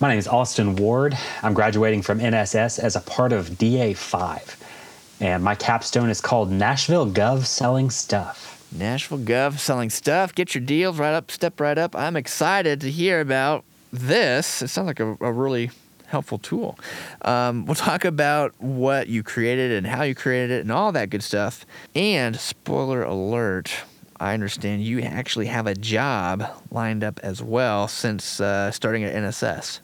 My name is Austin Ward. I'm graduating from NSS as a part of DA5. And my capstone is called Nashville Gov Selling Stuff. Nashville Gov selling stuff. Get your deals right up, step right up. I'm excited to hear about this. It sounds like a, a really helpful tool. Um, we'll talk about what you created and how you created it and all that good stuff. And spoiler alert, I understand you actually have a job lined up as well since uh, starting at NSS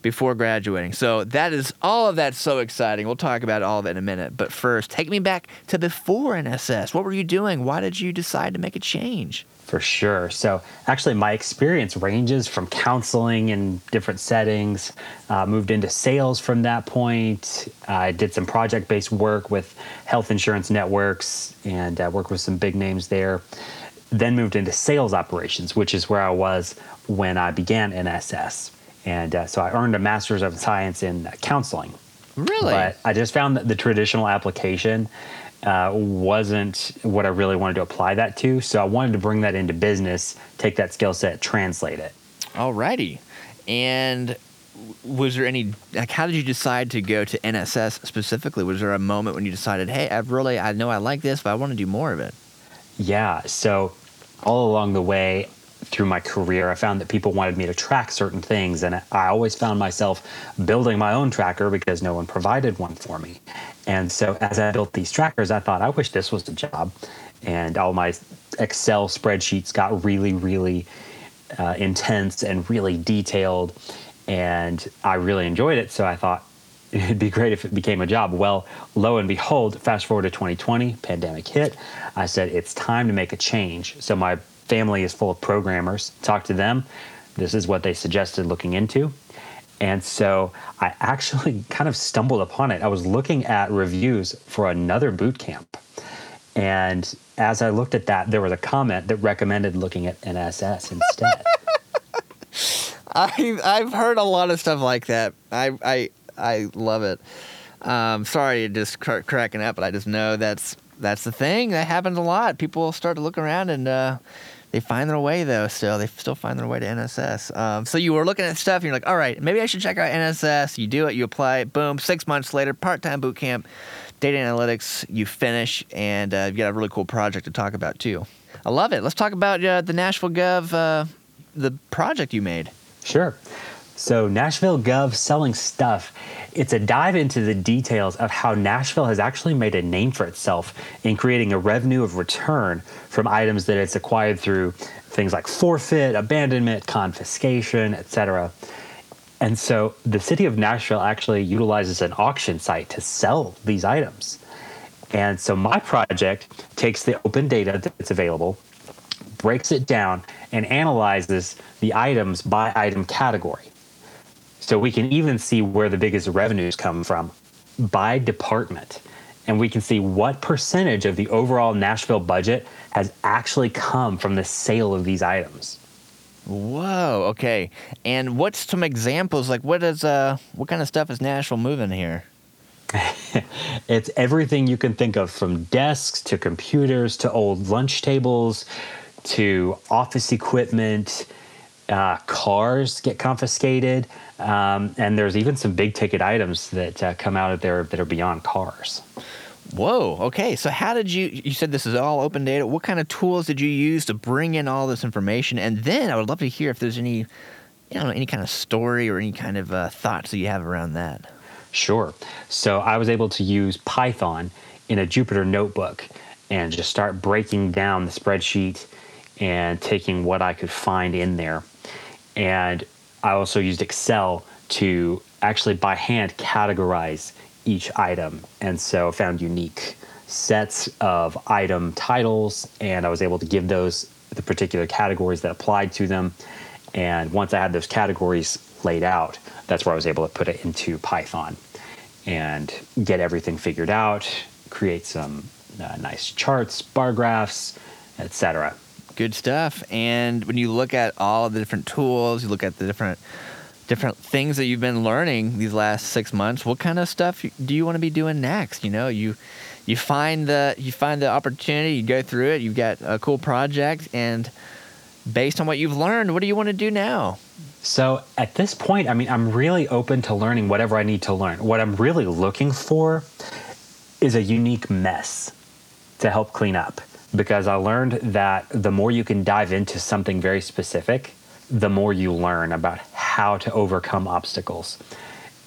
before graduating. So that is all of that so exciting. We'll talk about all of it in a minute. But first, take me back to before NSS. What were you doing? Why did you decide to make a change? For sure. So, actually, my experience ranges from counseling in different settings. Uh, moved into sales from that point. I did some project based work with health insurance networks and uh, worked with some big names there. Then moved into sales operations, which is where I was when I began NSS. And uh, so I earned a master's of science in counseling. Really? But I just found that the traditional application uh, wasn't what I really wanted to apply that to. So I wanted to bring that into business, take that skill set, translate it. Alrighty. And was there any like how did you decide to go to NSS specifically? Was there a moment when you decided, hey, I've really I know I like this, but I want to do more of it? Yeah. So all along the way, through my career, I found that people wanted me to track certain things, and I always found myself building my own tracker because no one provided one for me. And so, as I built these trackers, I thought, I wish this was a job. And all my Excel spreadsheets got really, really uh, intense and really detailed, and I really enjoyed it. So I thought, it'd be great if it became a job. Well, lo and behold, fast forward to 2020, pandemic hit. I said, it's time to make a change. So my family is full of programmers. Talk to them. This is what they suggested looking into. And so I actually kind of stumbled upon it. I was looking at reviews for another boot camp. And as I looked at that, there was a comment that recommended looking at NSS instead. I've, I've heard a lot of stuff like that. I, I, I love it. Um, sorry, just cr- cracking up, but I just know that's that's the thing that happens a lot. People start to look around and uh, they find their way though. Still, they still find their way to NSS. Um, so you were looking at stuff, and you're like, all right, maybe I should check out NSS. You do it, you apply. Boom, six months later, part-time boot camp, data analytics. You finish, and uh, you got a really cool project to talk about too. I love it. Let's talk about uh, the Nashville Gov, uh, the project you made. Sure. So, Nashville Gov selling stuff. It's a dive into the details of how Nashville has actually made a name for itself in creating a revenue of return from items that it's acquired through things like forfeit, abandonment, confiscation, etc. And so the city of Nashville actually utilizes an auction site to sell these items. And so my project takes the open data that's available, breaks it down, and analyzes the items by item category. So we can even see where the biggest revenues come from by department. And we can see what percentage of the overall Nashville budget has actually come from the sale of these items. Whoa, okay. And what's some examples? Like what is uh what kind of stuff is Nashville moving here? it's everything you can think of from desks to computers to old lunch tables to office equipment. Uh, cars get confiscated. Um, and there's even some big ticket items that uh, come out of there that are beyond cars. Whoa. Okay. So how did you? You said this is all open data. What kind of tools did you use to bring in all this information? And then I would love to hear if there's any, you know, any kind of story or any kind of uh, thoughts that you have around that. Sure. So I was able to use Python in a Jupyter notebook and just start breaking down the spreadsheet and taking what I could find in there. And I also used Excel to actually by hand categorize each item. And so found unique sets of item titles, and I was able to give those the particular categories that applied to them. And once I had those categories laid out, that's where I was able to put it into Python and get everything figured out, create some uh, nice charts, bar graphs, etc. Good stuff. And when you look at all the different tools, you look at the different different things that you've been learning these last six months. What kind of stuff do you want to be doing next? You know, you you find the you find the opportunity, you go through it, you've got a cool project, and based on what you've learned, what do you want to do now? So at this point, I mean, I'm really open to learning whatever I need to learn. What I'm really looking for is a unique mess to help clean up because I learned that the more you can dive into something very specific, the more you learn about how to overcome obstacles.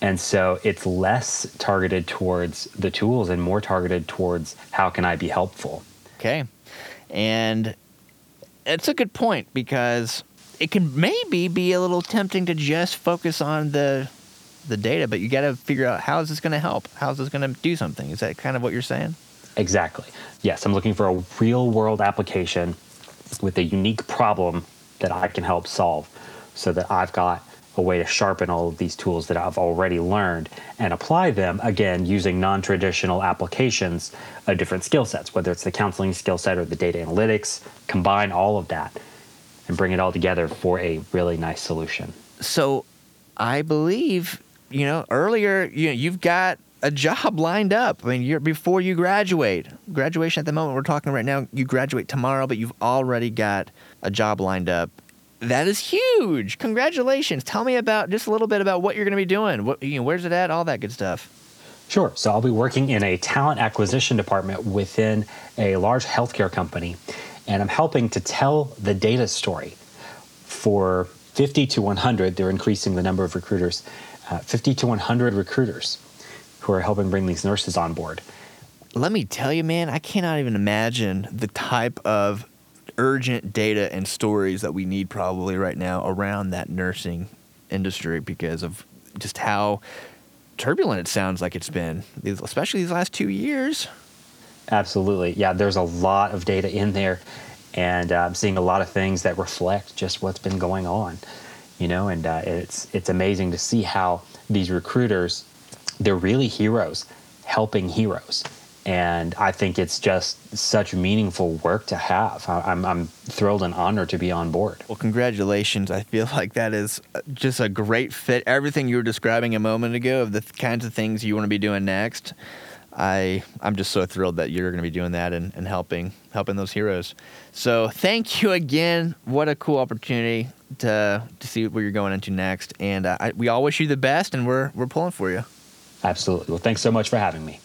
And so it's less targeted towards the tools and more targeted towards how can I be helpful. Okay. And it's a good point because it can maybe be a little tempting to just focus on the the data, but you got to figure out how is this going to help? How is this going to do something? Is that kind of what you're saying? Exactly. Yes, I'm looking for a real world application with a unique problem that I can help solve so that I've got a way to sharpen all of these tools that I've already learned and apply them again using non traditional applications of different skill sets, whether it's the counseling skill set or the data analytics, combine all of that and bring it all together for a really nice solution. So I believe, you know, earlier, you know, you've got a job lined up. I mean, you're before you graduate. Graduation at the moment we're talking right now, you graduate tomorrow, but you've already got a job lined up. That is huge. Congratulations. Tell me about just a little bit about what you're going to be doing. What, you know, where's it at? All that good stuff. Sure. So I'll be working in a talent acquisition department within a large healthcare company, and I'm helping to tell the data story for 50 to 100. They're increasing the number of recruiters, uh, 50 to 100 recruiters who are helping bring these nurses on board. Let me tell you, man, I cannot even imagine the type of urgent data and stories that we need probably right now around that nursing industry because of just how turbulent it sounds like it's been, especially these last two years. Absolutely. Yeah, there's a lot of data in there, and uh, I'm seeing a lot of things that reflect just what's been going on. You know, and uh, it's it's amazing to see how these recruiters, they're really heroes, helping heroes and I think it's just such meaningful work to have. I'm, I'm thrilled and honored to be on board. Well, congratulations. I feel like that is just a great fit. Everything you were describing a moment ago of the kinds of things you want to be doing next. I I'm just so thrilled that you're going to be doing that and, and helping helping those heroes. So thank you again. What a cool opportunity to to see what you're going into next. And uh, I, we all wish you the best, and we're we're pulling for you. Absolutely. Well, thanks so much for having me.